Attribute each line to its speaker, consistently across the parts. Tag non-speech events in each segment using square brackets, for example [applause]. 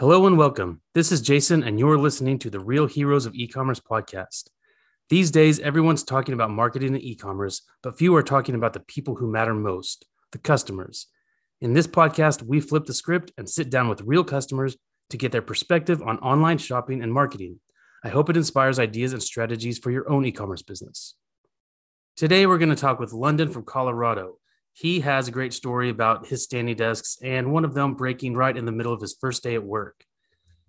Speaker 1: Hello and welcome. This is Jason, and you're listening to the Real Heroes of E-commerce podcast. These days, everyone's talking about marketing and e-commerce, but few are talking about the people who matter most, the customers. In this podcast, we flip the script and sit down with real customers to get their perspective on online shopping and marketing. I hope it inspires ideas and strategies for your own e-commerce business. Today, we're going to talk with London from Colorado. He has a great story about his standing desks and one of them breaking right in the middle of his first day at work.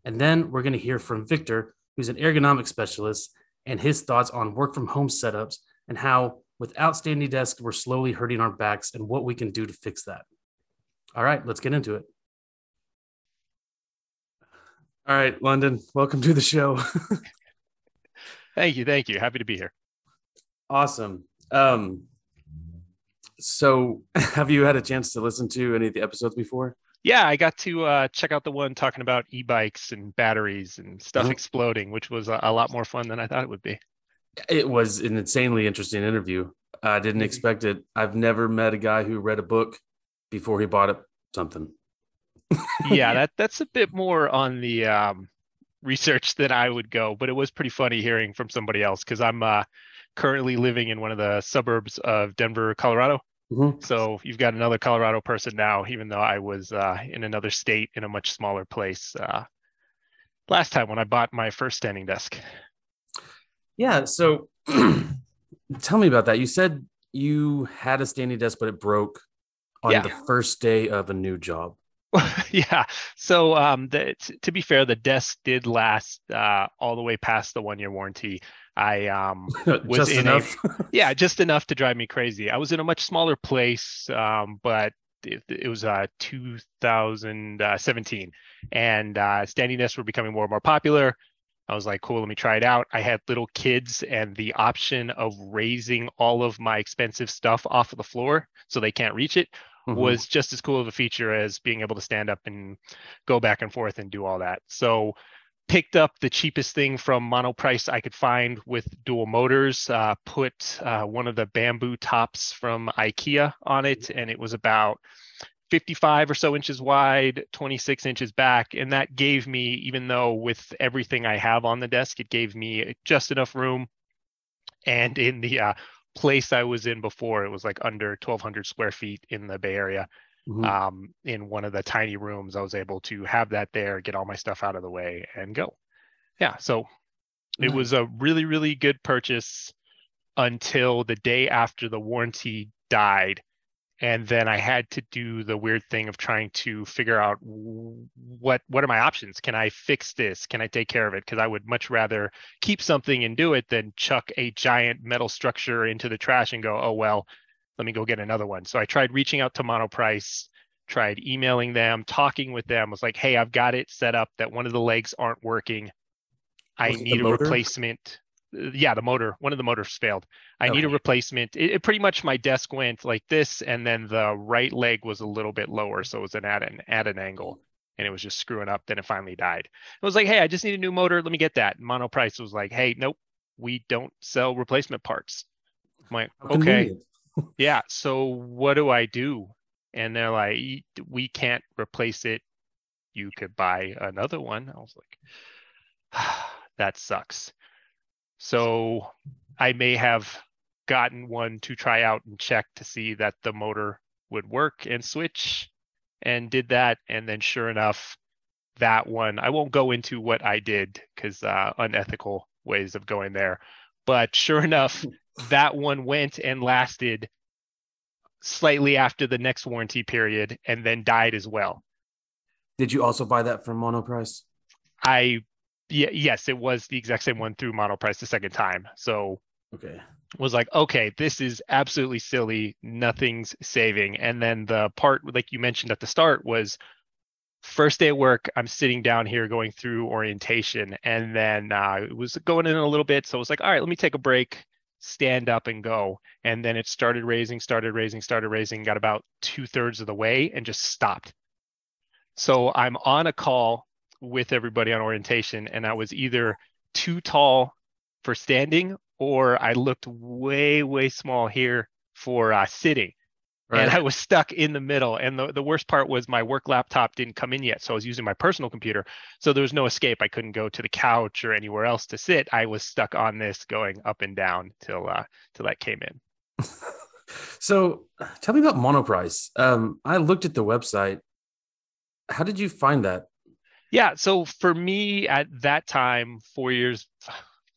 Speaker 1: And then we're going to hear from Victor, who's an ergonomic specialist, and his thoughts on work from home setups and how, without standing desks, we're slowly hurting our backs and what we can do to fix that. All right, let's get into it. All right, London, welcome to the show. [laughs]
Speaker 2: thank you. Thank you. Happy to be here.
Speaker 1: Awesome. Um, so, [laughs] have you had a chance to listen to any of the episodes before?
Speaker 2: Yeah, I got to uh, check out the one talking about e-bikes and batteries and stuff mm-hmm. exploding, which was a, a, lot more fun than I thought it would be.
Speaker 1: It was an insanely interesting interview. I didn't mm-hmm. expect it. I've never met a guy who read a book before he bought it, something. [laughs]
Speaker 2: yeah, that that's a bit more on the um, research than I would go, but it was pretty funny hearing from somebody else because I'm uh, currently living in one of the suburbs of Denver, Colorado. Mm-hmm. So you've got another Colorado person now, even though I was uh, in another state in a much smaller place uh, last time when I bought my first standing desk.
Speaker 1: Yeah. So [clears throat] tell me about that. You said you had a standing desk, but it broke on yeah. the first day of a new job. [laughs]
Speaker 2: yeah. So um, the, t- to be fair, the desk did last uh, all the way past the one year warranty. I um, [laughs] was in enough. a [laughs] yeah, just enough to drive me crazy. I was in a much smaller place, um, but it, it was uh, 2017, and uh, standing desks were becoming more and more popular. I was like, cool, let me try it out. I had little kids, and the option of raising all of my expensive stuff off of the floor so they can't reach it mm-hmm. was just as cool of a feature as being able to stand up and go back and forth and do all that. So picked up the cheapest thing from Monoprice I could find with dual motors, uh, put uh, one of the bamboo tops from IKEA on it, and it was about 55 or so inches wide, 26 inches back. And that gave me, even though with everything I have on the desk, it gave me just enough room. And in the uh, place I was in before, it was like under 1,200 square feet in the Bay Area. Mm-hmm. Um, in one of the tiny rooms, I was able to have that there, get all my stuff out of the way, and go. Yeah, so it was a really, really good purchase until the day after the warranty died and then I had to do the weird thing of trying to figure out what what are my options? Can I fix this? Can I take care of it? Because I would much rather keep something and do it than chuck a giant metal structure into the trash and go, oh well, let me go get another one. So I tried reaching out to Monoprice, tried emailing them, talking with them. Was like, hey, I've got it set up that one of the legs aren't working. I need a replacement uh, yeah, the motor, one of the motors failed. I okay. need a replacement. It, it, pretty much my desk went like this, and then the right leg was a little bit lower, so it was an at an at an angle, and it was just screwing up. Then it finally died. It was like, hey, I just need a new motor. Let me get that. Monoprice was like, hey, nope, we don't sell replacement parts. I'm like, okay, yeah. So what do I do? And they're like, we can't replace it. You could buy another one. I was like, [sighs] that sucks so I may have gotten one to try out and check to see that the motor would work and switch and did that. And then sure enough, that one, I won't go into what I did because uh, unethical ways of going there. But sure enough, [laughs] that one went and lasted slightly after the next warranty period and then died as well.
Speaker 1: Did you also buy that from Monoprice?
Speaker 2: I yeah, yes, it was the exact same one through Monoprice the second time. So
Speaker 1: okay,
Speaker 2: was like, okay, this is absolutely silly. Nothing's saving. And then the part like you mentioned at the start was first day at work. I'm sitting down here going through orientation, and then uh, it was going in a little bit. So I was like, all right, let me take a break, stand up, and go. And then it started raising, started raising, started raising. Got about two thirds of the way, and just stopped. So I'm on a call with everybody on orientation, and I was either too tall for standing or I looked way, way small here for uh, sitting. Right. And I was stuck in the middle. And the, the worst part was my work laptop didn't come in yet. So I was using my personal computer. So there was no escape. I couldn't go to the couch or anywhere else to sit. I was stuck on this going up and down till uh till that came in. [laughs]
Speaker 1: so tell me about Monoprice. Um, I looked at the website. How did you find that?
Speaker 2: Yeah. So for me at that time, four years,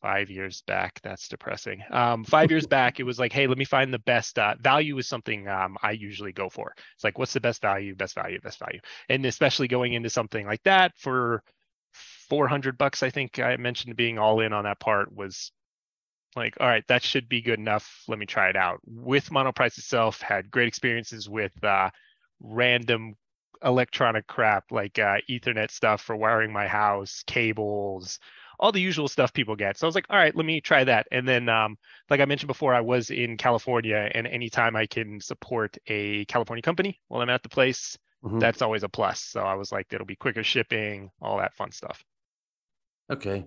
Speaker 2: five years back. That's depressing. Um, five years back, it was like, hey, let me find the best uh, value is something um, I usually go for. It's like, what's the best value, best value, best value, and especially going into something like that for 400 bucks. I think I mentioned being all in on that part was like, all right, that should be good enough. Let me try it out. With Monoprice itself, had great experiences with uh, random electronic crap like uh, Ethernet stuff for wiring my house, cables, all the usual stuff people get. So I was like, all right, let me try that. And then, um, like I mentioned before, I was in California, and anytime I can support a California company while I'm at the place, mm-hmm. that's always a plus. So I was like, it'll be quicker shipping, all that fun stuff.
Speaker 1: Okay.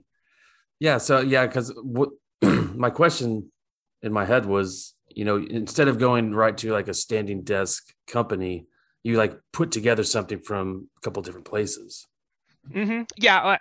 Speaker 1: Yeah. So yeah, because what [clears throat] my question in my head was, you know, instead of going right to like a standing desk company, you like put together something from a couple different places.
Speaker 2: Mm-hmm. Yeah,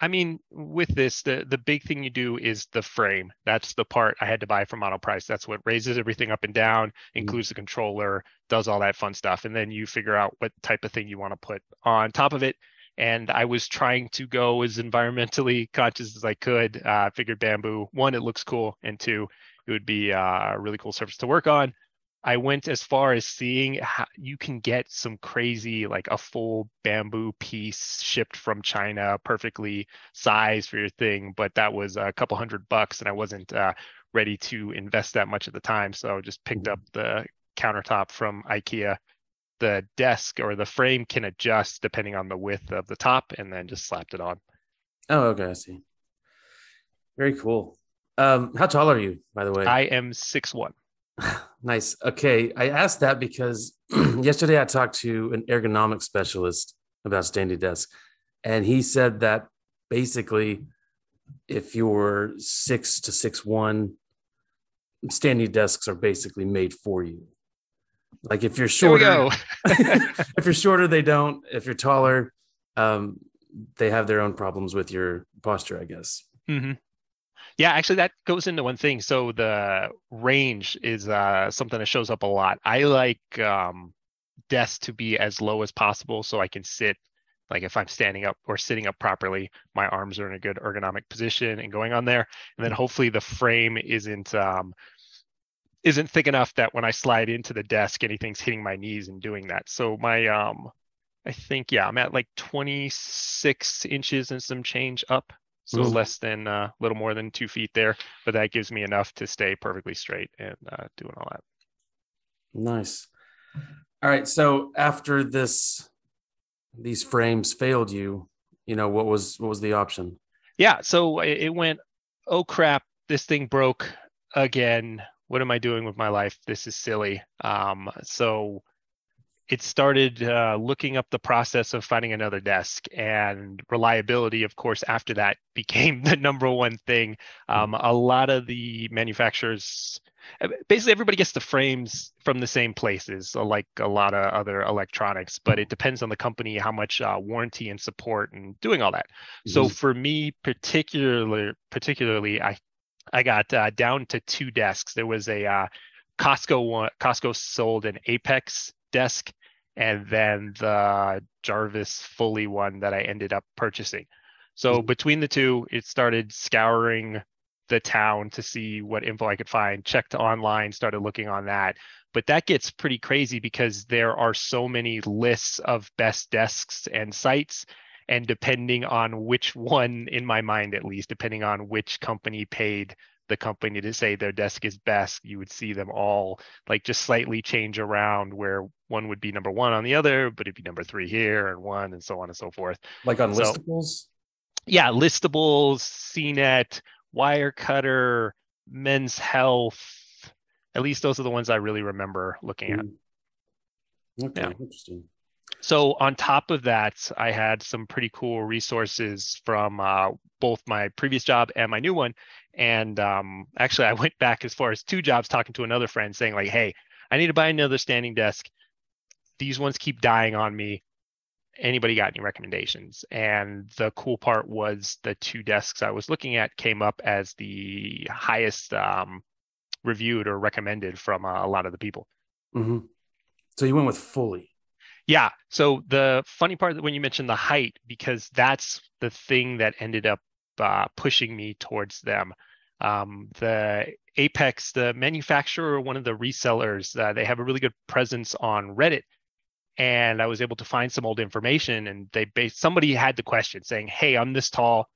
Speaker 2: I mean, with this, the the big thing you do is the frame. That's the part I had to buy from Monoprice. That's what raises everything up and down, mm-hmm. includes the controller, does all that fun stuff, and then you figure out what type of thing you want to put on top of it. And I was trying to go as environmentally [laughs] conscious as I could. Uh, figured bamboo. One, it looks cool, and two, it would be uh, a really cool surface to work on. I went as far as seeing how you can get some crazy, like a full bamboo piece shipped from China, perfectly sized for your thing. But that was a couple hundred bucks, and I wasn't uh, ready to invest that much at the time. So I just picked up the countertop from IKEA. The desk or the frame can adjust depending on the width of the top, and then just slapped it on.
Speaker 1: Oh, okay, I see. Very cool. Um, how tall are you, by the way?
Speaker 2: I am six one. [laughs]
Speaker 1: Nice. Okay. I asked that because [clears throat] yesterday I talked to an ergonomic specialist about standing desks, and he said that basically, if you're six to six one, standing desks are basically made for you. Like if you're shorter, [laughs] if you're shorter, they don't. If you're taller, um, they have their own problems with your posture, I guess.
Speaker 2: Mm-hmm. Yeah, actually, that goes into one thing. So the range is uh, something that shows up a lot. I like um, desks to be as low as possible so I can sit. Like if I'm standing up or sitting up properly, my arms are in a good ergonomic position and going on there. And then hopefully the frame isn't um, isn't thick enough that when I slide into the desk, anything's hitting my knees and doing that. So my um, I think yeah, I'm at like 26 inches and some change up so mm-hmm. less than uh, a uh, little more than two feet there, but that gives me enough to stay perfectly straight and uh, doing all that.
Speaker 1: Nice. All right. So after this, these frames failed you. You know what was what was the option?
Speaker 2: Yeah. So it went. Oh crap! This thing broke again. What am I doing with my life? This is silly. Um, so it started uh, looking up the process of finding another desk and reliability of course after that became [laughs] the number one thing. Um, a lot of the manufacturers uh, basically everybody gets the frames from the same places like a lot of other electronics but it depends on the company how much uh, warranty and support and doing all that. Mm-hmm. so for me particularly particularly i i got uh, down to two desks. There was a uh, costco one costco sold an apex desk and then the Jarvis Fully one that I ended up purchasing. So mm-hmm. between the two, it started scouring the town to see what info I could find, checked online, started looking on that. But that gets pretty crazy because there are so many lists of best desks and sites. And depending on which one, in my mind at least, depending on which company paid the company to say their desk is best, you would see them all like just slightly change around where one would be number one on the other, but it'd be number three here and one and so on and so forth.
Speaker 1: Like on so, listables?
Speaker 2: Yeah, listables, CNET, Wirecutter, Men's Health. At least those are the ones I really remember looking at. Hmm.
Speaker 1: Okay, yeah. interesting.
Speaker 2: So on top of that, I had some pretty cool resources from uh, both my previous job and my new one. And um, actually, I [laughs] went back as far as two jobs talking to another friend saying like, "Hey, I need to buy another standing desk. These ones keep dying on me. Anybody got any recommendations? And the cool part was the two desks I was looking at came up as the highest um, reviewed or recommended from uh, a lot of the people.
Speaker 1: Mm-hmm. So you went with fully.
Speaker 2: Yeah. So the funny part that when you mentioned the height, because that's the thing that ended up uh, pushing me towards them. Um, the Apex, the manufacturer, one of the resellers, uh, they have a really good presence on Reddit. And I was able to find some old information, and they based somebody had the question saying, "Hey, I'm this tall.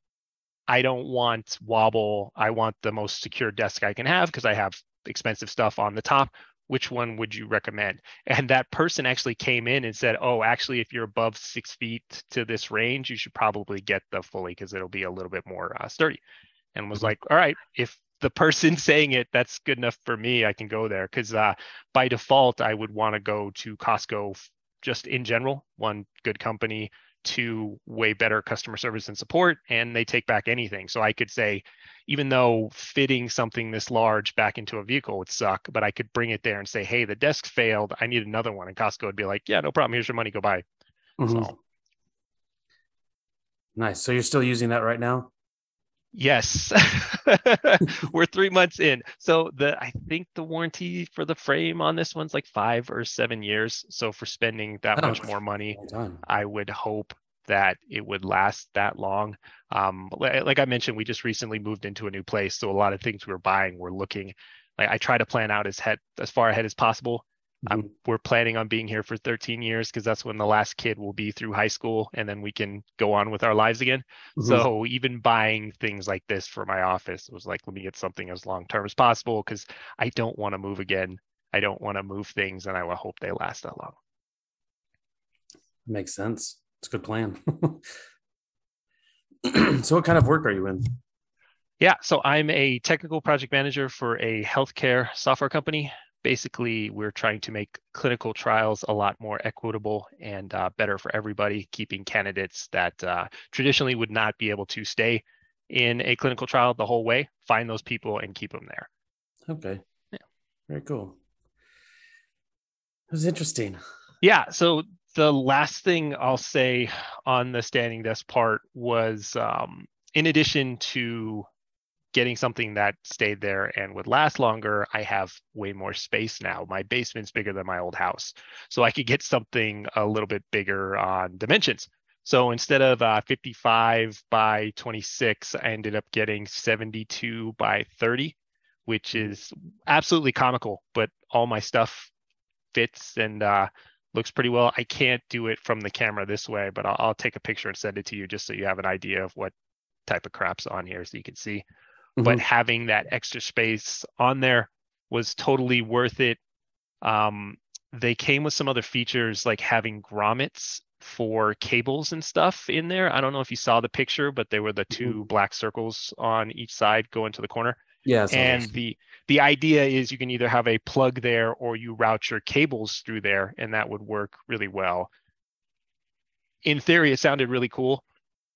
Speaker 2: I don't want wobble. I want the most secure desk I can have because I have expensive stuff on the top which one would you recommend? And that person actually came in and said, oh, actually, if you're above six feet to this range, you should probably get the fully because it'll be a little bit more uh, sturdy. And was mm-hmm. like, all right, if the person [laughs] saying it, that's good enough for me, I can go there. Because uh, by default, I would want to go to Costco just in general, one good company, two way better customer service and support, and they take back anything. So I could say, even though fitting something this large back into a vehicle would suck, but I could bring it there and say, hey, the desk failed. I need another one. And Costco would be like, yeah, no problem. Here's your money. Go buy. Mm-hmm. So.
Speaker 1: Nice. So you're still using that right now?
Speaker 2: Yes. [laughs] We're three months in. So the I think the warranty for the frame on this one's like five or seven years. So for spending that oh, much more money, I would hope that it would last that long. Um, like I mentioned, we just recently moved into a new place, so a lot of things we were buying, we're looking. Like I try to plan out as head as far ahead as possible. Mm-hmm. we're planning on being here for 13 years because that's when the last kid will be through high school, and then we can go on with our lives again. Mm-hmm. So even buying things like this for my office was like, let me get something as long term as possible because I don't want to move again. I don't want to move things, and I will hope they last that long.
Speaker 1: Makes sense. It's a good plan. [clears throat] so, what kind of work are you in?
Speaker 2: Yeah, so I'm a technical project manager for a healthcare software company. Basically, we're trying to make clinical trials a lot more equitable and uh, better for everybody, keeping candidates that uh, traditionally would not be able to stay in a clinical trial the whole way, find those people and keep them there.
Speaker 1: Okay. Yeah. Very cool. It was interesting.
Speaker 2: Yeah. So the last thing I'll say on the standing desk part was um, in addition to getting something that stayed there and would last longer, I have way more space now. My basement's bigger than my old house. So I could get something a little bit bigger on dimensions. So instead of uh, 55 by 26, I ended up getting 72 by 30, which mm-hmm. is absolutely comical, but all my stuff fits and uh, looks pretty well. I can't do it from the camera this way, but I'll, I'll, take a picture and send it to you just so you have an idea of what type of crap's on here so you can see. Mm-hmm. But having that extra space on there was totally worth it. Um, they came with some other features like having grommets for cables and stuff in there. I don't know if you saw the picture, but they were the 2 mm-hmm. black circles on each side going to the corner.
Speaker 1: Yeah.
Speaker 2: And the the idea is you can either have a plug there or you route your cables through there, and that would work really well. In theory, it sounded really cool,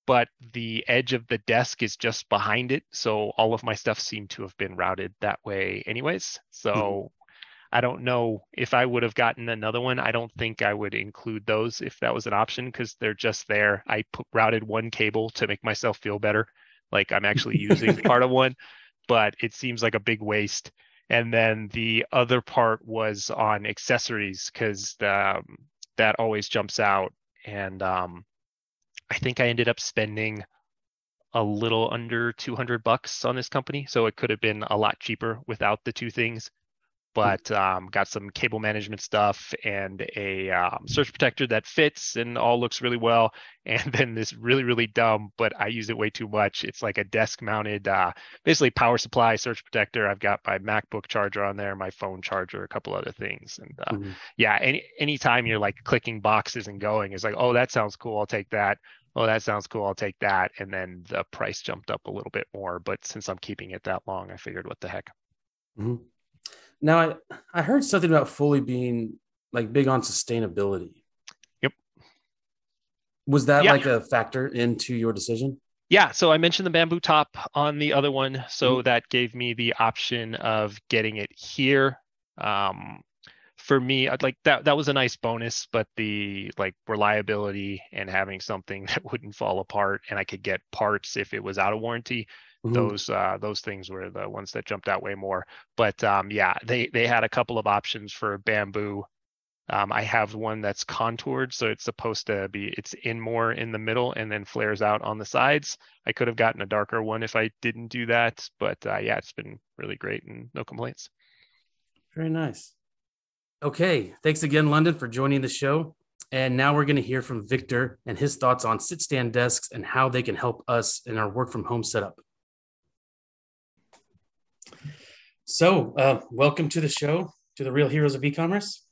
Speaker 2: but the edge of the desk is just behind it. So all of my stuff seemed to have been routed that way anyways. So mm-hmm. I don't know if I would have gotten another one. I don't think I would include those if that was an option because they're just there. I put, routed one cable to make myself feel better, like I'm actually using [laughs] part of one but it seems like a big waste. And then the other part was on accessories because um, that always jumps out. And um, I think I ended up spending a little under 200 bucks on this company. So it could have been a lot cheaper without the two things. But um, got some cable management stuff and a um, surge protector that fits and all looks really well. [laughs] And then this really, really dumb, but I use it way too much. It's like a desk mounted, uh, basically power supply surge protector. I've got my MacBook charger on there, my phone charger, a couple other things. And uh, mm-hmm. yeah, any anytime you're like clicking boxes and going, it's like, oh, that sounds cool. I'll take that. Oh, that sounds cool. I'll take that. And then the price jumped up a little bit more. But since I'm keeping it that long, I figured, what the heck.
Speaker 1: Mm-hmm. Now, I, I heard something about fully being like big on sustainability.
Speaker 2: Yep.
Speaker 1: Was that yeah. like a factor into your decision?
Speaker 2: Yeah, so I mentioned the bamboo top on the other one, so mm-hmm. that gave me the option of getting it here. Um, for me, I'd like that that was a nice bonus, but the like reliability and having something [laughs] that wouldn't fall apart and I could get parts if it was out of warranty, mm-hmm. those uh, those things were the ones that jumped out way more. But um, yeah, they they had a couple of options for bamboo. Um, I have one that's contoured, so it's supposed to be it's in more in the middle and then flares out on the sides. I could have gotten a darker one if I didn't do that, but uh, yeah, it's been really great and no complaints.
Speaker 1: Very nice. Okay, thanks again, London, for joining the show. And now we're going to hear from Victor and his thoughts on sit stand desks and how they can help us in our work from home setup. So, uh, welcome to the show, to the Real Heroes of E-commerce.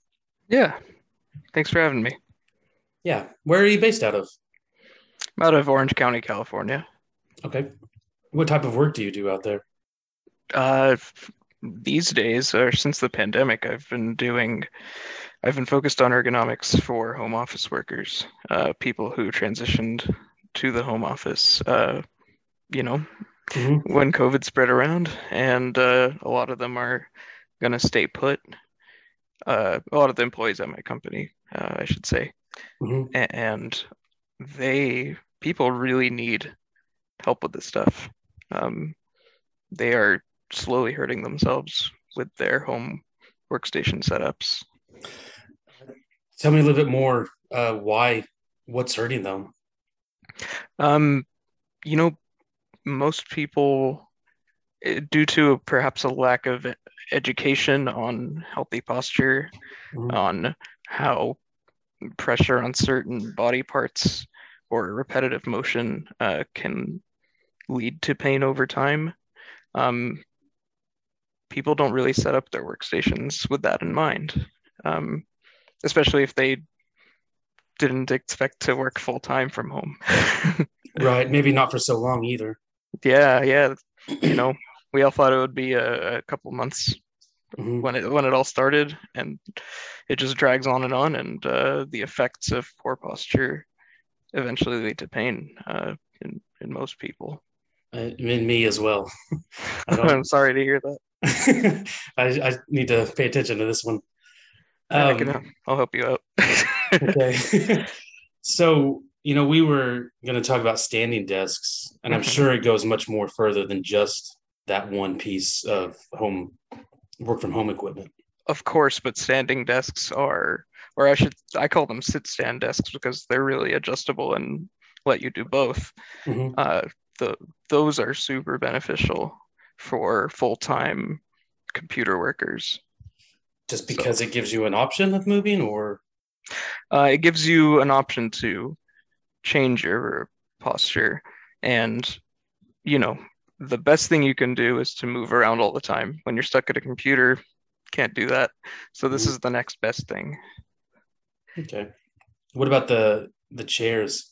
Speaker 3: Yeah, thanks for having me.
Speaker 1: Yeah, where are you based out of?
Speaker 3: I'm out of Orange County, California.
Speaker 1: Okay, what type of work do you do out there?
Speaker 3: Uh, these days, or since the pandemic, I've been doing, I've been focused on ergonomics for home office workers, uh, people who transitioned to the home office. Uh, you know, mm-hmm. when COVID spread around, and uh, a lot of them are going to stay put. Uh, a lot of the employees at my company, uh, I should say, mm-hmm. and they people really need help with this stuff. Um, they are slowly hurting themselves with their home workstation setups.
Speaker 1: Tell me a little bit more. Uh, why? What's hurting them?
Speaker 3: Um, you know, most people, eh, due to perhaps a lack of education on healthy posture, mm-hmm. on how pressure on certain body parts or repetitive motion uh, can lead to pain over time. Um, people don't really set up their workstations with that in mind, um, especially if they didn't expect to work full time from home. [laughs]
Speaker 1: right. Maybe not for so long either.
Speaker 3: Yeah. Yeah. You know, [clears throat] we all thought it would be a, a couple months mm-hmm. when it when it all started, and it just drags on and on, and uh, the effects of poor posture eventually lead to pain uh, in in most people.
Speaker 1: Uh, in me as well. [laughs]
Speaker 3: I'm sorry to hear that. [laughs]
Speaker 1: I, I need to pay attention to this one.
Speaker 3: Um, I can, um, I'll help you out. [laughs]
Speaker 1: okay. so, you know, we were going to talk about standing desks, and I'm sure it goes much more further than just that one piece of home work from home equipment.
Speaker 3: Of course, but standing desks are, or I should, I call them sit stand desks because they're really adjustable and let you do both. Mm-hmm. Uh, the those are super beneficial for full-time computer workers
Speaker 1: just because so, it gives you an option of moving or
Speaker 3: uh, it gives you an option to change your posture. And you know the best thing you can do is to move around all the time. When you're stuck at a computer can't do that. So this mm-hmm. is the next best thing.
Speaker 1: Okay. What about the the chairs?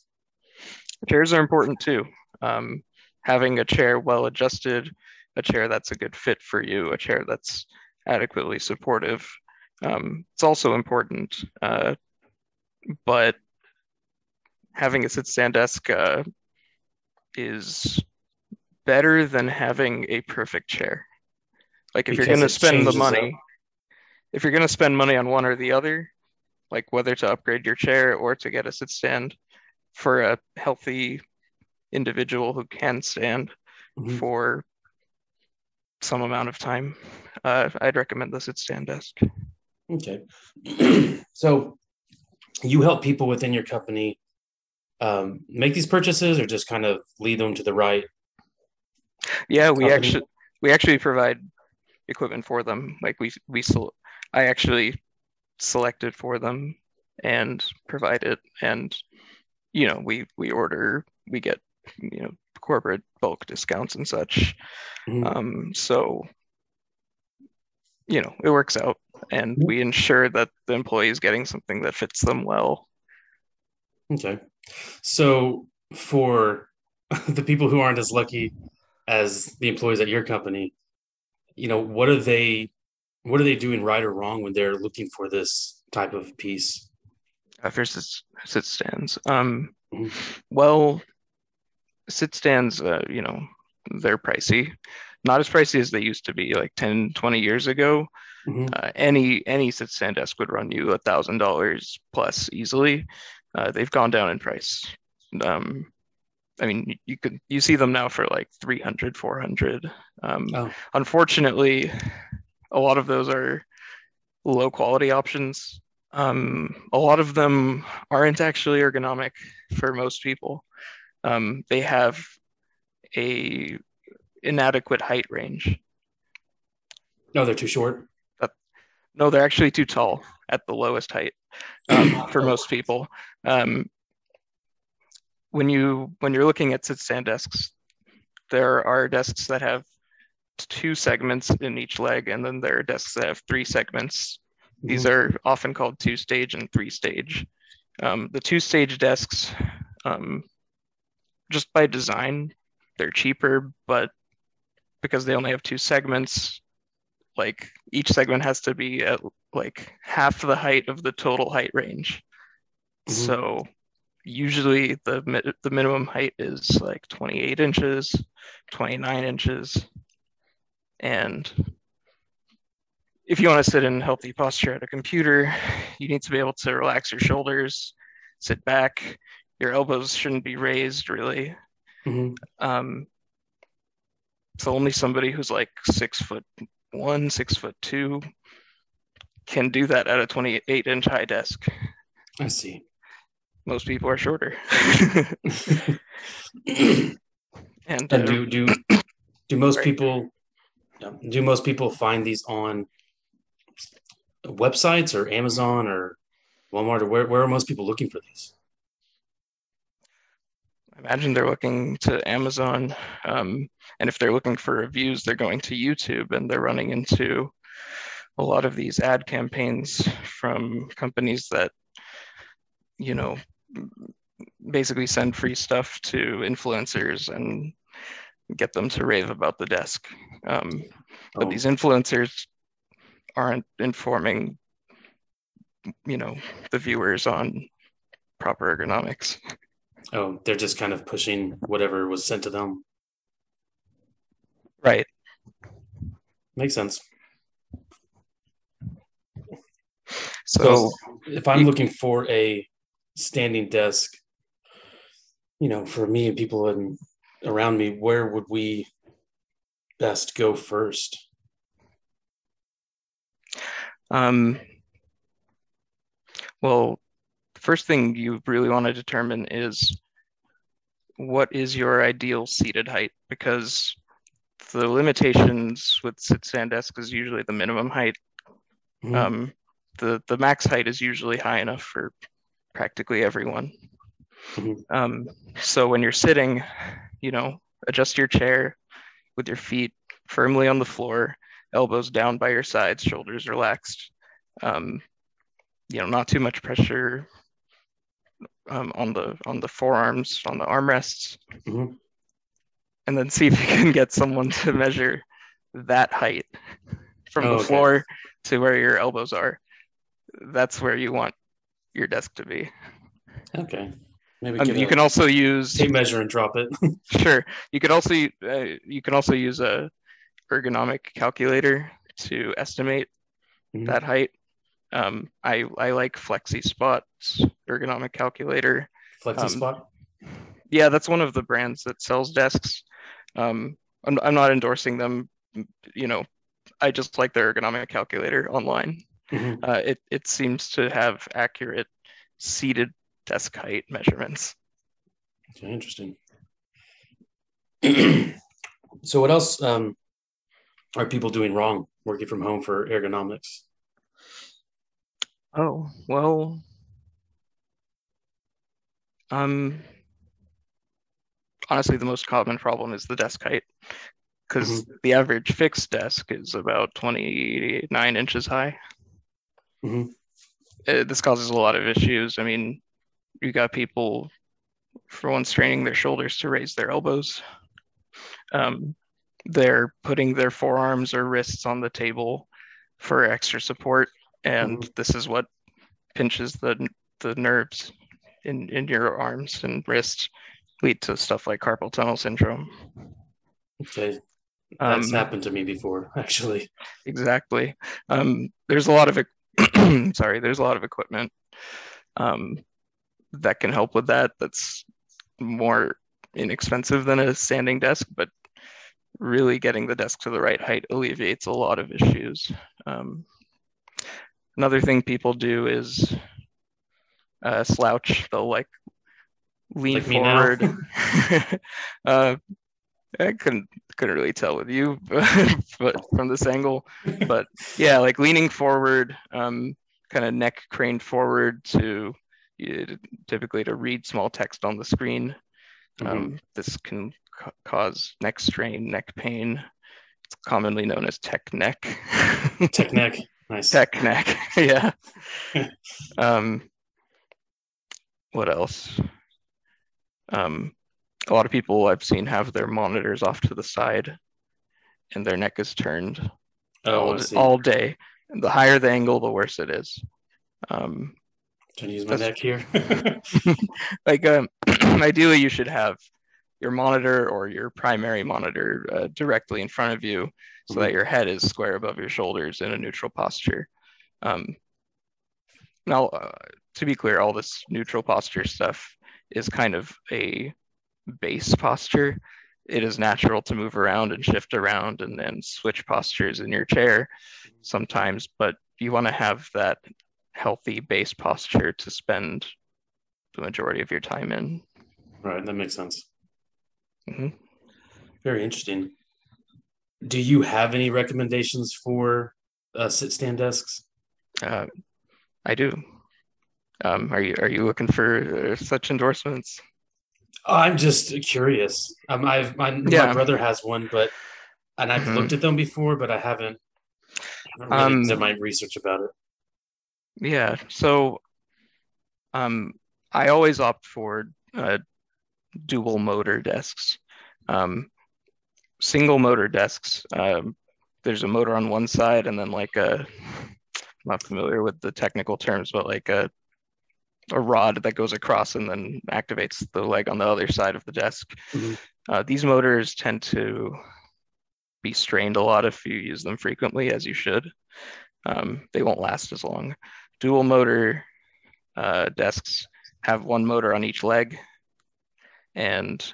Speaker 3: Chairs are important too. Um, having a chair well adjusted a chair that's a good fit for you, a chair that's adequately supportive. Um, it's also important, uh, but having a sit stand desk uh, is better than having a perfect chair. Like if because you're going to spend the money, up. if you're going to spend money on one or the other, like whether to upgrade your chair or to get a sit stand for a healthy individual who can stand mm-hmm. for some amount of time, uh, I'd recommend the sit stand desk.
Speaker 1: Okay. [clears throat] so you help people within your company um, make these purchases or just kind of lead them to the right?
Speaker 3: Yeah, we company? actually we actually provide equipment for them. Like we we I actually selected for them and provide it and you know we we order we get you know corporate bulk discounts and such. Mm-hmm. Um, so, you know, it works out, and we ensure that the employee is getting something that fits them well.
Speaker 1: Okay, so for [laughs] the people who aren't as lucky as the employees at your company, you know, what are they? What are they doing right or wrong when they're looking for this type of piece?
Speaker 3: Uh, first, sit stands. Um, mm-hmm. Well, sit stands, uh, you know, they're pricey. not as pricey as they used to be like 10, 20 years ago.
Speaker 1: Mhm.
Speaker 3: Uh, any any sit stand desk would run you a thousand dollars plus easily. Uh, they've gone down in price. Um, I mean, you, you could you see them now for like 300, 400. Um,
Speaker 1: Oh.
Speaker 3: Unfortunately, a lot of those are low quality options. Um, a lot of them aren't actually ergonomic for most people. Um, they have a inadequate height range.
Speaker 1: No, they're too short.
Speaker 3: No, they're actually too tall at the lowest height um, for [coughs] most people. Um, when you when you're looking at sit stand desks, there are desks that have two segments in each leg, and then there are desks that have three segments. These are often called two stage and three stage. Um, the two stage desks, um, just by design, they're cheaper, but because they only have two segments, like each segment has to be at like half the height of the total height range.
Speaker 1: Mhm.
Speaker 3: So usually the the minimum height is like 28 inches, 29 inches, and if you want to sit in healthy posture at a computer, you need to be able to relax your shoulders, sit back. Your elbows shouldn't be raised really.
Speaker 1: Mhm.
Speaker 3: Um, so only somebody who's like six foot one, six foot two can do that at a 28 inch high desk.
Speaker 1: I see.
Speaker 3: Most people are shorter. [laughs]
Speaker 1: and
Speaker 3: and uh,
Speaker 1: do do do most
Speaker 3: Right.
Speaker 1: people do most people find these on websites or Amazon or Walmart or where where are most people looking for these?
Speaker 3: I imagine they're looking to Amazon. Um, and if they're looking for reviews, they're going to YouTube and they're running into a lot of these ad campaigns from companies that, you know, basically send free stuff to influencers and get them to rave about the desk. Um, but
Speaker 1: Oh,
Speaker 3: these influencers aren't informing, you know, the viewers on proper ergonomics.
Speaker 1: oh, they're just kind of pushing whatever was sent to them.
Speaker 3: Right.
Speaker 1: Makes sense.
Speaker 3: So,
Speaker 1: if I'm
Speaker 3: you-
Speaker 1: looking for a standing desk, you know, for me and people in, around me, where would we best go first?
Speaker 3: Um, well, first thing you really want to determine is what is your ideal seated height because the limitations with sit stand desk is usually the minimum height.
Speaker 1: Mhm.
Speaker 3: Um, the the max height is usually high enough for practically everyone.
Speaker 1: Mhm.
Speaker 3: Um, so when you're sitting, you know, adjust your chair with your feet firmly on the floor, elbows down by your sides, shoulders relaxed. Um, you know, not too much pressure um, on the on the forearms, on the armrests,
Speaker 1: Mhm.
Speaker 3: and then see if you can get someone to measure that height from
Speaker 1: Oh,
Speaker 3: the
Speaker 1: okay.
Speaker 3: floor to where your elbows are. That's where you want your desk to be.
Speaker 1: Okay. Maybe
Speaker 3: Um, you
Speaker 1: a
Speaker 3: can also use
Speaker 1: tape measure and drop it. [laughs]
Speaker 3: sure you could also uh, you can also use a ergonomic calculator to estimate
Speaker 1: Mhm.
Speaker 3: that height um, I, I like FlexiSpot's ergonomic calculator
Speaker 1: Flexi
Speaker 3: Um, yeah that's one of the brands that sells desks um, I'm, I'm not endorsing them you know i just like their ergonomic calculator online
Speaker 1: Mhm.
Speaker 3: uh, it, it seems to have accurate seated desk height measurements
Speaker 1: Okay, interesting. [clears throat] so, what else um, are people doing wrong working from home for ergonomics?
Speaker 3: Oh, well, um, honestly, the most common problem is the desk height because the average fixed desk is about 29 inches high.
Speaker 1: Mhm.
Speaker 3: Uh, this causes a lot of issues. I mean, you got people, for one, straining their shoulders to raise their elbows. Um, they're putting their forearms or wrists on the table for extra support, and this is what pinches the the nerves in in your arms and wrists, lead to stuff like carpal tunnel syndrome.
Speaker 1: Okay. That's
Speaker 3: Um,
Speaker 1: happened to me before, [laughs] actually.
Speaker 3: exactly. Um, there's a lot of [clears throat] sorry, there's a lot of equipment um, that can help with that. That's more inexpensive than a standing desk, but really getting the desk to the right height alleviates a lot of issues. Um, another thing people do is uh, slouch. They'll like lean
Speaker 1: Like
Speaker 3: forward. [laughs] uh, I couldn't couldn't really tell with you, [laughs] but from this angle, but yeah, like leaning forward, um, kind of neck craned forward to you- typically to read small text on the screen. Um, this can ca- cause neck strain, neck pain. It's commonly known as tech neck. [laughs]
Speaker 1: Tech neck. Nice.
Speaker 3: tech neck. [laughs] yeah. um, what else? Um, a lot of people I've seen have their monitors off to the side and their neck is turned
Speaker 1: Oh,
Speaker 3: all,
Speaker 1: I
Speaker 3: all day. And the higher the angle, the worse it is. Um,
Speaker 1: Trying to use my neck here. [laughs]
Speaker 3: like um, [clears throat] ideally you should have your monitor or your primary monitor uh, directly in front of you so that your head is square above your shoulders in a neutral posture um, now uh, to be clear all this neutral posture stuff is kind of a base posture it is natural to move around and shift around and then switch postures in your chair sometimes but you want to have that healthy base posture to spend the majority of your time in.
Speaker 1: right, that makes sense.
Speaker 3: Mhm.
Speaker 1: Very interesting. Do you have any recommendations for uh, sit stand desks?
Speaker 3: Uh, I do. Um, are you are you looking for uh, such endorsements?
Speaker 1: I'm just curious. Um, I've my, my brother has one, but and I've
Speaker 3: Mhm.
Speaker 1: looked at them before, but I haven't. haven't really
Speaker 3: Um,
Speaker 1: done my research about it.
Speaker 3: Yeah. So, um, I always opt for uh, dual motor desks. Um, single motor desks. Um, there's a motor on one side, and then like a. I'm not familiar with the technical terms, but like a a rod that goes across and then activates the leg on the other side of the desk.
Speaker 1: Mhm.
Speaker 3: Uh, these motors tend to be strained a lot if you use them frequently, as you should. Um, they won't last as long. Dual motor uh, desks have one motor on each leg, and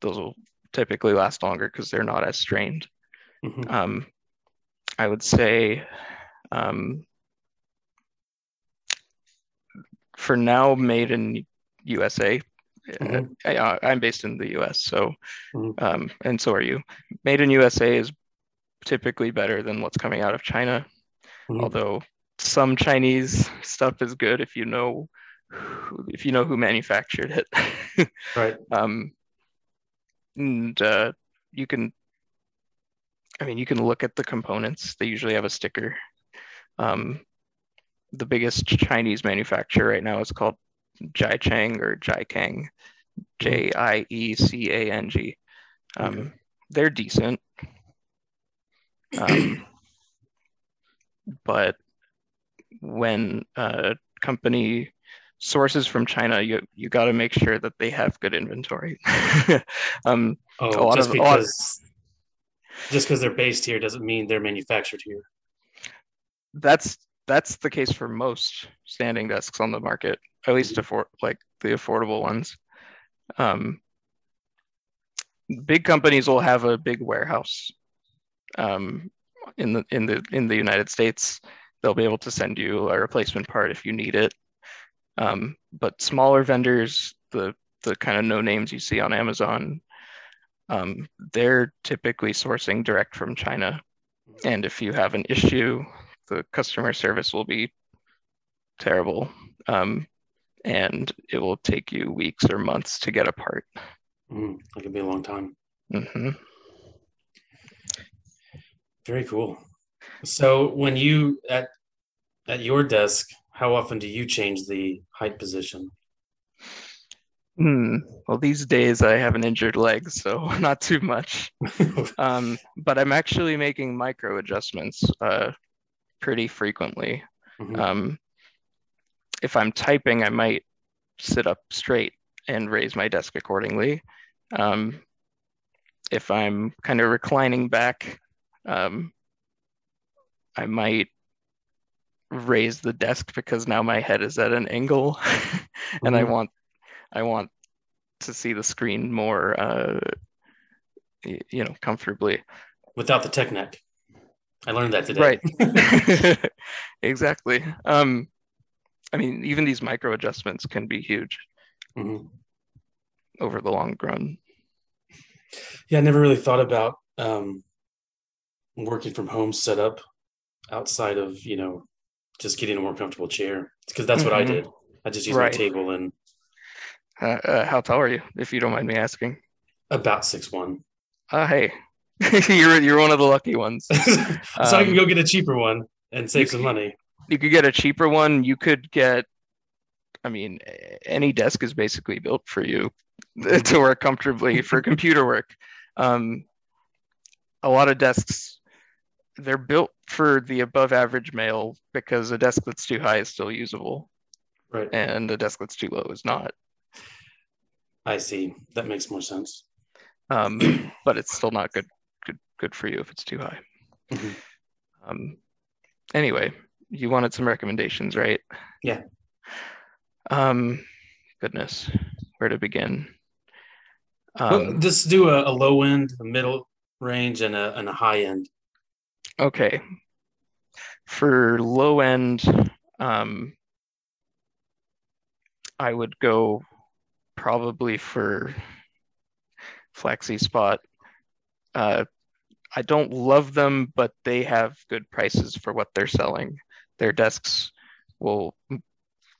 Speaker 3: those will typically last longer because they're not as strained.
Speaker 1: Mhm.
Speaker 3: Um, I would say um, for now, made in USA.
Speaker 1: Mhm.
Speaker 3: Uh, I, am based in the US, so
Speaker 1: Mhm.
Speaker 3: um, and so are you. Made in USA is typically better than what's coming out of China,
Speaker 1: Mhm.
Speaker 3: although some Chinese stuff is good if you know who, if you know who manufactured it. [laughs]
Speaker 1: Right.
Speaker 3: um, and uh, you can i mean you can look at the components they usually have a sticker um, the biggest chinese manufacturer right now is called jichang or jiakang j-i-e-c-a-n-g um,
Speaker 1: Okay.
Speaker 3: they're decent um, [clears throat] but when a company sources from China, you you got to make sure that they have good inventory. [laughs] um,
Speaker 1: Oh,
Speaker 3: a lot
Speaker 1: just
Speaker 3: of- a
Speaker 1: because just because they're based here doesn't mean they're manufactured here.
Speaker 3: that's that's the case for most standing desks on the market, at least for like the affordable ones. Um, big companies will have a big warehouse um, in the in the in the United States. They'll be able to send you a replacement part if you need it. Um, but smaller vendors, the the kind of no names you see on Amazon, um, they're typically sourcing direct from China. And if you have an issue, the customer service will be terrible. Um, and it will take you weeks or months to get a part.
Speaker 1: Mm, that could be a long time.
Speaker 3: hmm
Speaker 1: Very cool. So when you at at your desk, how often do you change the height position?
Speaker 3: Hmm. Well, these days I have an injured leg, so [laughs] not too much. [laughs] Um, but I'm actually making micro adjustments uh, pretty frequently.
Speaker 1: Mhm.
Speaker 3: Um, if I'm typing, I might sit up straight and raise my desk accordingly. Um, if I'm kind of reclining back, um, I might raise the desk because now my head is at an angle [laughs] and I
Speaker 1: Mhm.
Speaker 3: want I want to see the screen more uh, you know comfortably.
Speaker 1: Without the tech neck. I learned that today.
Speaker 3: Right. [laughs] [laughs] exactly. Um, I mean, even these micro adjustments can be huge
Speaker 1: Mhm.
Speaker 3: over the long run.
Speaker 1: Yeah, I never really thought about um, working from home setup outside of, you know, just getting a more comfortable chair. Because that's what I
Speaker 3: Mhm.
Speaker 1: did. I just used
Speaker 3: Right.
Speaker 1: my table and
Speaker 3: Uh, uh, how tall are you, if you don't mind me asking?
Speaker 1: about six one.
Speaker 3: Uh, hey, [laughs] you're you're one of the lucky ones. [laughs]
Speaker 1: so I can
Speaker 3: Um,
Speaker 1: go get a cheaper one and save some money.
Speaker 3: You could get a cheaper one. You could get, I mean, any desk is basically built for you [laughs] to work comfortably for computer work. Um, a lot of desks, they're built for the above average male because a desk that's too high is still usable,
Speaker 1: Right.
Speaker 3: and a desk that's too low is not.
Speaker 1: I see. That makes more sense.
Speaker 3: Um, [clears throat] but it's still not good good for you if it's too high.
Speaker 1: Mhm.
Speaker 3: Um, anyway, you wanted some recommendations, right?
Speaker 1: Yeah.
Speaker 3: Um, goodness, where to begin?
Speaker 1: Well,
Speaker 3: Um,
Speaker 1: just do a, a low end, a middle range, and a and a high end.
Speaker 3: okay. For low end, um, I would go probably for FlexiSpot. Uh, I don't love them, but they have good prices for what they're selling. Their desks will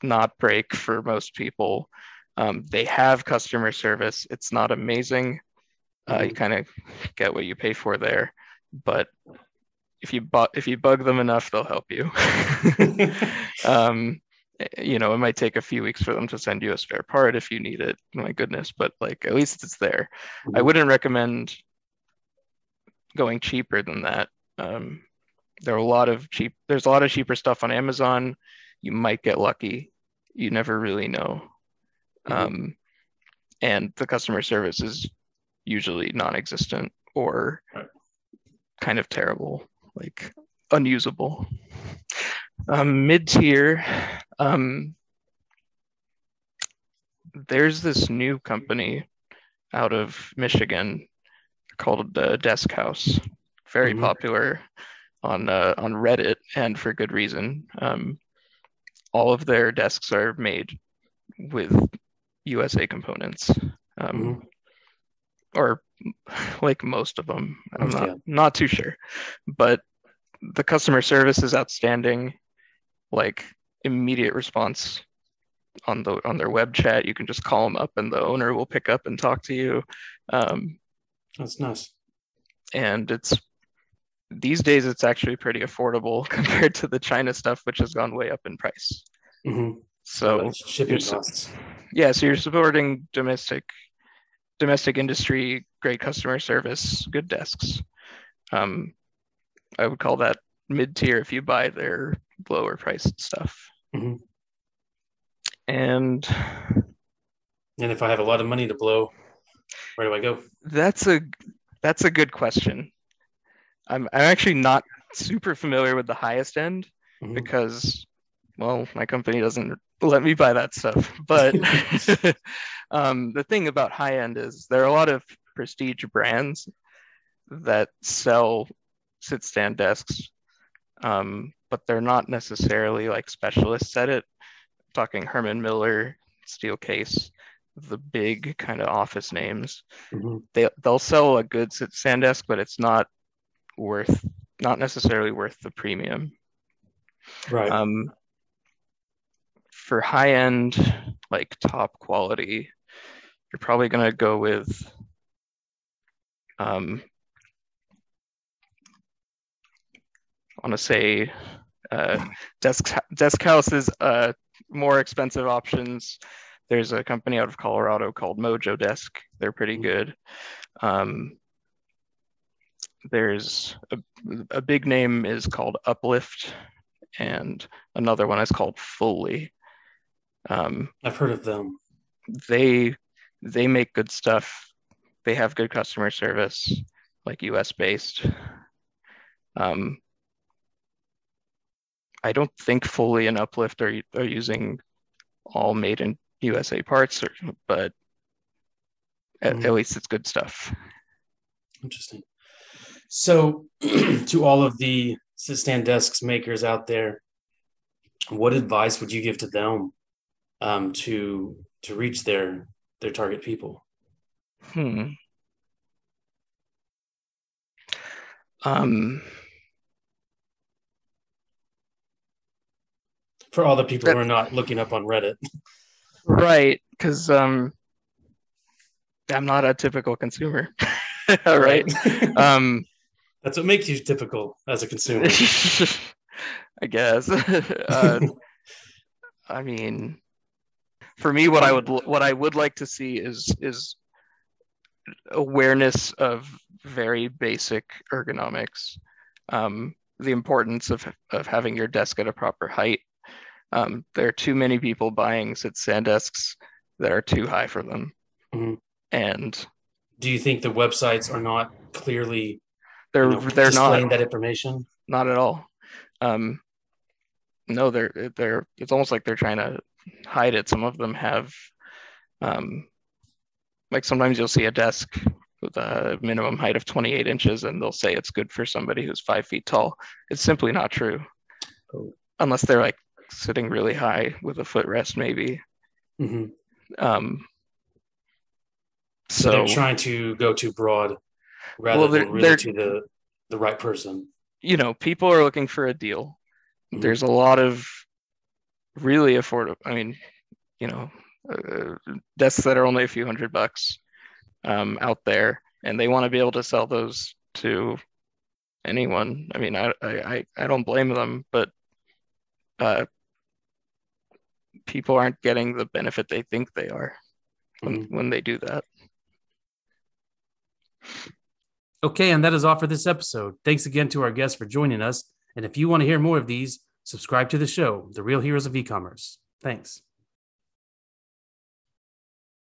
Speaker 3: not break for most people. Um, they have customer service. It's not amazing. Uh, you kind of get what you pay for there, but if you bu- if you bug them enough, they'll help you. [laughs] um, eh, you know, it might take a few weeks for them to send you a spare part if you need it. My goodness, but like at least it's there. I
Speaker 1: Mhm.
Speaker 3: wouldn't recommend going cheaper than that. Um, there are a lot of cheap. There's a lot of cheaper stuff on Amazon. You might get lucky. You never really know.
Speaker 1: Mhm.
Speaker 3: Um, and the customer service is usually non-existent or
Speaker 1: Right.
Speaker 3: kind of terrible, like unusable. Um, mid-tier, um, there's this new company out of Michigan called uh, Desk House. Very
Speaker 1: Mhm.
Speaker 3: popular on uh, on Reddit, and for good reason. Um, all of their desks are made with USA components, um,
Speaker 1: Mhm.
Speaker 3: or like most of them. I'm not
Speaker 1: yeah.
Speaker 3: not too sure, but the customer service is outstanding. Like immediate response on the on their web chat. You can just call them up, and the owner will pick up and talk to you. Um,
Speaker 1: That's nice.
Speaker 3: and it's these days it's actually pretty affordable [laughs] compared to the China stuff, which has gone way up in price.
Speaker 1: Mhm.
Speaker 3: So
Speaker 1: shipping costs.
Speaker 3: yeah, so you're supporting domestic domestic industry, great customer service, good desks. Um, I would call that mid tier if you buy their lower priced stuff.
Speaker 1: Mhm.
Speaker 3: And
Speaker 1: And if I have a lot of money to blow, where do I go?
Speaker 3: that's a that's a good question. I'm I'm actually not super familiar with the highest end.
Speaker 1: Mhm.
Speaker 3: because well my company doesn't let me buy that stuff [laughs] but [laughs] um, the thing about high end is there are a lot of prestige brands that sell sit stand desks um, but they're not necessarily like specialists at it talking herman miller steelcase the big kind of office names
Speaker 1: Mhm.
Speaker 3: they, they'll sell a good sit stand desk but it's not worth not necessarily worth the premium
Speaker 1: Right.
Speaker 3: um, for high end, like top quality, you're probably gonna go with um, I want to say uh, desk desk house is uh, more expensive options. There's a company out of Colorado called Mojo Desk. They're pretty
Speaker 1: Mhm.
Speaker 3: good. Um, there's a, a big name is called Uplift, and another one is called Fully. Um,
Speaker 1: I've heard of them.
Speaker 3: they they make good stuff. they have good customer service, like US based. Um, I don't think Fully and Uplift are, are using all made in USA parts, or, but at,
Speaker 1: Mhm.
Speaker 3: at least it's good stuff.
Speaker 1: Interesting. So, [clears throat] to all of the sit stand desks makers out there, what advice would you give to them um, to to reach their their target people?
Speaker 3: Hmm. Um,
Speaker 1: For all the people who are not looking up on Reddit, [laughs]
Speaker 3: right, because um, I'm not a typical consumer. [laughs] right. [laughs] Um,
Speaker 1: That's what makes you typical as a consumer. [laughs]
Speaker 3: I guess. uh, I mean, for me, what I would what I would like to see is is awareness of very basic ergonomics, um, the importance of of having your desk at a proper height. Um, there are too many people buying sit stand desks that are too high for them,
Speaker 1: Mhm.
Speaker 3: and
Speaker 1: Do you think the websites are not clearly
Speaker 3: they're
Speaker 1: you know,
Speaker 3: they're not
Speaker 1: that information?
Speaker 3: not at all. Um, no, they're they're. It's almost like they're trying to hide it. Some of them have, um, like sometimes you'll see a desk with a minimum height of 28 inches, and they'll say it's good for somebody who's five feet tall. It's simply not true,
Speaker 1: Oh.
Speaker 3: unless they're like sitting really high with a footrest, maybe.
Speaker 1: Mhm.
Speaker 3: Um,
Speaker 1: So,
Speaker 3: so
Speaker 1: they're trying to go too broad rather
Speaker 3: Well,
Speaker 1: than really to the the right person.
Speaker 3: you know, people are looking for a deal.
Speaker 1: Mhm.
Speaker 3: There's a lot of really affordable. I mean, you know, uh, desks that are only a few hundred bucks um, out there, and they want to be able to sell those to anyone. I mean, I I I- I don't blame them, but uh, people aren't getting the benefit they think they are when,
Speaker 1: Mhm.
Speaker 3: when they do that.
Speaker 1: Okay, and that is all for this episode. Thanks again to our guests for joining us. And if you want to hear more of these, subscribe to the show, The Real Heroes of E-commerce. Thanks.